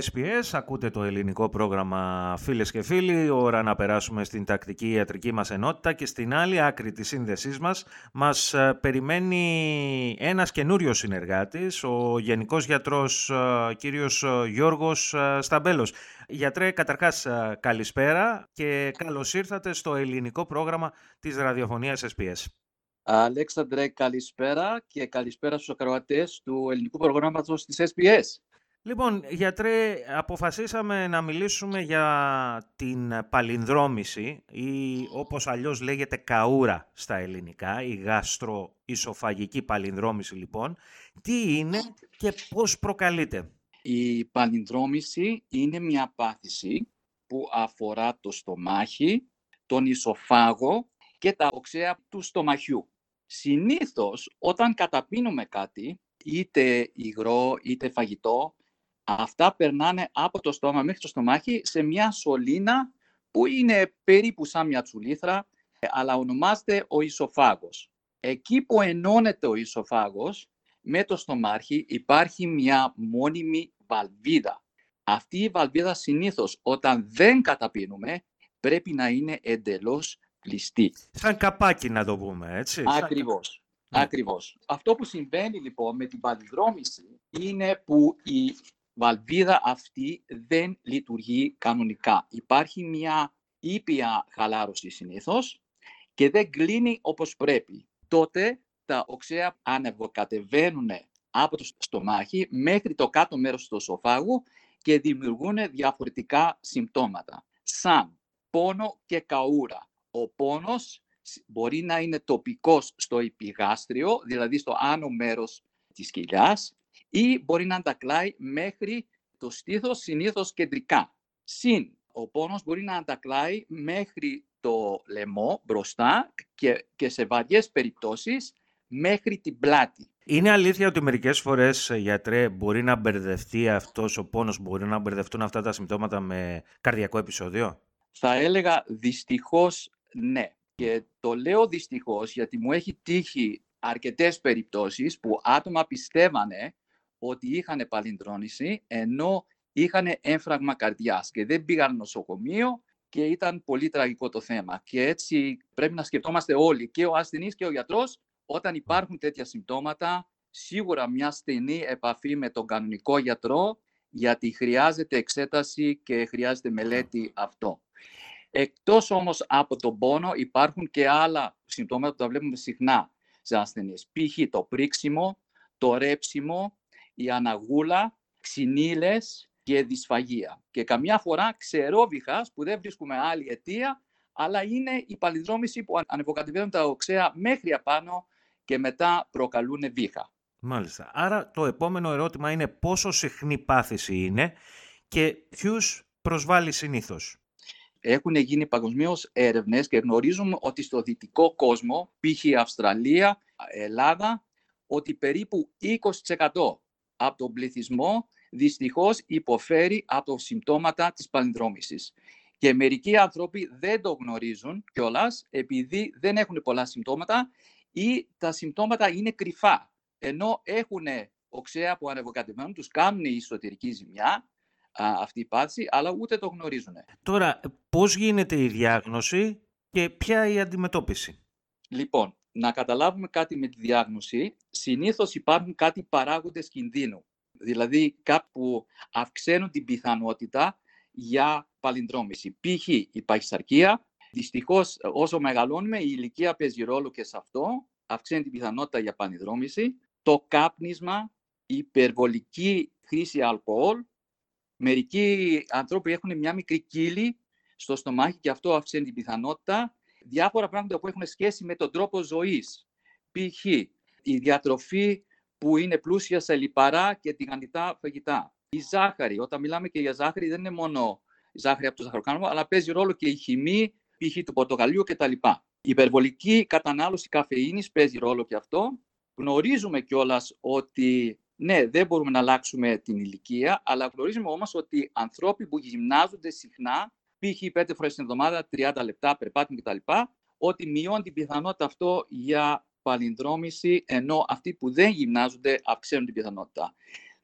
SPS, ακούτε το ελληνικό πρόγραμμα φίλες και φίλοι, ώρα να περάσουμε στην τακτική ιατρική μας ενότητα και στην άλλη άκρη της σύνδεσής μας μας ε, περιμένει ένας καινούριος συνεργάτης, ο Γενικός Γιατρός ε, κύριος ε, Γιώργος Σταμπέλος. Γιατρέ, καταρχάς καλησπέρα και καλώς ήρθατε στο ελληνικό πρόγραμμα της ραδιοφωνίας SPS. Αλέξανδρε, καλησπέρα και καλησπέρα στους ακροατές του ελληνικού προγράμματος της SPS. Λοιπόν, γιατρέ, αποφασίσαμε να μιλήσουμε για την παλινδρόμηση ή όπως αλλιώς λέγεται καούρα στα ελληνικά, η γαστροϊσοφαγική παλινδρόμηση λοιπόν. Τι είναι και πώς προκαλείται; Η παλινδρόμηση είναι μια πάθηση που αφορά το στομάχι, τον ισοφάγο και τα οξέα του στομαχιού. Συνήθως όταν καταπίνουμε κάτι, είτε υγρό είτε φαγητό, αυτά περνάνε από το στόμα μέχρι το στομάχι σε μια σωλήνα που είναι περίπου σαν μια τσουλήθρα, αλλά ονομάζεται ο ισοφάγος. Εκεί που ενώνεται ο ισοφάγος με το στομάχι υπάρχει μια μόνιμη βαλβίδα. Αυτή η βαλβίδα συνήθως όταν δεν καταπίνουμε πρέπει να είναι εντελώς κλειστή. Σαν καπάκι να το πούμε, έτσι. Ακριβώς. Ναι. Ακριβώς. Αυτό που συμβαίνει λοιπόν με την παλιδρόμηση είναι που η βαλβίδα αυτή δεν λειτουργεί κανονικά. Υπάρχει μια ήπια χαλάρωση συνήθως και δεν κλείνει όπως πρέπει. Τότε τα οξέα ανεβοκατεβαίνουν από το στομάχι μέχρι το κάτω μέρος του σοφάγου και δημιουργούν διαφορετικά συμπτώματα, σαν πόνο και καούρα. Ο πόνος μπορεί να είναι τοπικός στο επιγάστριο, δηλαδή στο άνω μέρος της κοιλιάς, ή μπορεί να αντακλάει μέχρι το στήθος συνήθως κεντρικά. Συν, ο πόνος μπορεί να αντακλάει μέχρι το λαιμό μπροστά και, και σε βαριές περιπτώσεις μέχρι την πλάτη. Είναι αλήθεια ότι μερικές φορές, ε, γιατρέ, μπορεί να μπερδευτεί αυτός ο πόνος, μπορεί να μπερδευτούν αυτά τα συμπτώματα με καρδιακό επεισόδιο; Θα έλεγα δυστυχώς ναι. Και το λέω δυστυχώς γιατί μου έχει τύχει αρκετές περιπτώσεις που άτομα πιστεύανε ότι είχαν παλινδρόνηση ενώ είχαν έμφραγμα καρδιάς και δεν πήγαν νοσοκομείο και ήταν πολύ τραγικό το θέμα. Και έτσι πρέπει να σκεφτόμαστε όλοι, και ο ασθενής και ο γιατρός, όταν υπάρχουν τέτοια συμπτώματα, σίγουρα μια στενή επαφή με τον κανονικό γιατρό, γιατί χρειάζεται εξέταση και χρειάζεται μελέτη αυτό. Εκτός όμως από τον πόνο υπάρχουν και άλλα συμπτώματα που τα βλέπουμε συχνά σε ασθενείς. Π.χ. το πρίξιμο, το ρέψιμο, η αναγούλα, ξυνήλες και δυσφαγία. Και καμιά φορά ξερόβιχας που δεν βρίσκουμε άλλη αιτία, αλλά είναι η παλιδρόμηση που ανεβοκατεβαίνουν τα οξέα μέχρι απάνω και μετά προκαλούν βήχα. Μάλιστα. Άρα το επόμενο ερώτημα είναι πόσο συχνή πάθηση είναι και ποιους προσβάλλει συνήθως; Έχουν γίνει παγκοσμίως έρευνες και γνωρίζουμε ότι στο δυτικό κόσμο, π.χ. Αυστραλία, Ελλάδα, ότι περίπου 20% από τον πληθυσμό δυστυχώς υποφέρει από συμπτώματα της παλινδρόμησης. Και μερικοί άνθρωποι δεν το γνωρίζουν κιόλας επειδή δεν έχουν πολλά συμπτώματα ή τα συμπτώματα είναι κρυφά. Ενώ έχουν οξέα που ανεβοκατεβαίνουν, τους κάνουν η εσωτερική ζημιά, αυτή η πάθηση, αλλά ούτε το γνωρίζουν. Τώρα, πώς γίνεται η διάγνωση και ποια η αντιμετώπιση; Λοιπόν, να καταλάβουμε κάτι με τη διάγνωση, συνήθως υπάρχουν κάτι παράγοντες κινδύνου. Δηλαδή κάπου αυξάνουν την πιθανότητα για παλινδρόμηση. Π.χ. η παχυσαρκία. Δυστυχώς, όσο μεγαλώνουμε, η ηλικία παίζει ρόλο και σε αυτό. Αυξάνει την πιθανότητα για παλινδρόμηση. Το κάπνισμα, η υπερβολική χρήση αλκοόλ. Μερικοί άνθρωποι έχουν μια μικρή κύλη στο στομάχι και αυτό αυξάνει την πιθανότητα διάφορα πράγματα που έχουν σχέση με τον τρόπο ζωής. Π.χ. η διατροφή που είναι πλούσια σε λιπαρά και τηγανιτά φαγητά. Η ζάχαρη, όταν μιλάμε και για ζάχαρη, δεν είναι μόνο η ζάχαρη από το ζαχαροκάνημα, αλλά παίζει ρόλο και η χυμή, π.χ. του πορτοκαλιού κτλ. Η υπερβολική κατανάλωση καφεΐνης παίζει ρόλο και αυτό. Γνωρίζουμε κιόλας ότι ναι, δεν μπορούμε να αλλάξουμε την ηλικία, αλλά γνωρίζουμε όμως ότι άνθρωποι που γυμνάζονται συχνά π.χ. πέντε φορές την εβδομάδα, 30 λεπτά περπάτημα κτλ. ότι μειώνει την πιθανότητα αυτό για παλινδρόμηση, ενώ αυτοί που δεν γυμνάζονται αυξάνουν την πιθανότητα.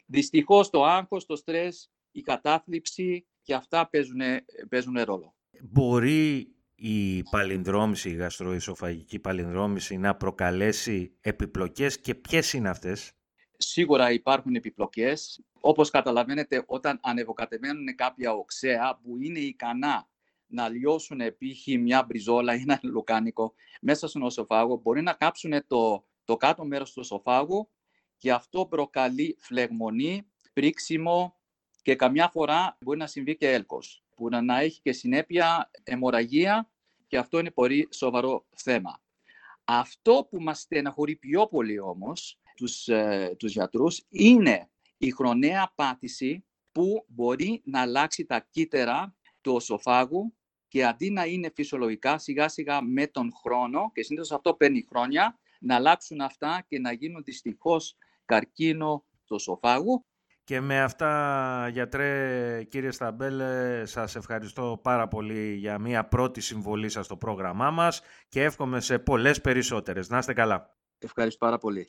Δυστυχώς το άγχος, το στρες, η κατάθλιψη και αυτά παίζουν, παίζουν ρόλο. Μπορεί η παλινδρόμηση, η γαστροϊσοφαγική παλινδρόμηση να προκαλέσει επιπλοκές και ποιες είναι αυτές; Σίγουρα υπάρχουν επιπλοκές. Όπως καταλαβαίνετε, όταν ανεβοκατεμένουν κάποια οξέα που είναι ικανά να λιώσουν π.χ. μια μπριζόλα ή ένα λουκάνικο μέσα στον οσοφάγο, μπορεί να κάψουν το, το κάτω μέρος του οσοφάγου και αυτό προκαλεί φλεγμονή, πρίξιμο και καμιά φορά μπορεί να συμβεί και έλκος, που να έχει και συνέπεια αιμορραγία και αυτό είναι πολύ σοβαρό θέμα. Αυτό που μας στεναχωρεί πιο πολύ όμως τους, ε, τους γιατρούς είναι η χρονέα πάτηση που μπορεί να αλλάξει τα κύτταρα του οσοφάγου και αντί να είναι φυσιολογικά σιγά σιγά με τον χρόνο και συνήθως αυτό παίρνει χρόνια να αλλάξουν αυτά και να γίνουν δυστυχώς καρκίνο του οσοφάγου. Και με αυτά, γιατρέ, κύριε Σταμπέλε, σας ευχαριστώ πάρα πολύ για μια πρώτη συμβολή σας στο πρόγραμμά μας και εύχομαι σε πολλές περισσότερες. Να είστε καλά. Ευχαριστώ πάρα πολύ.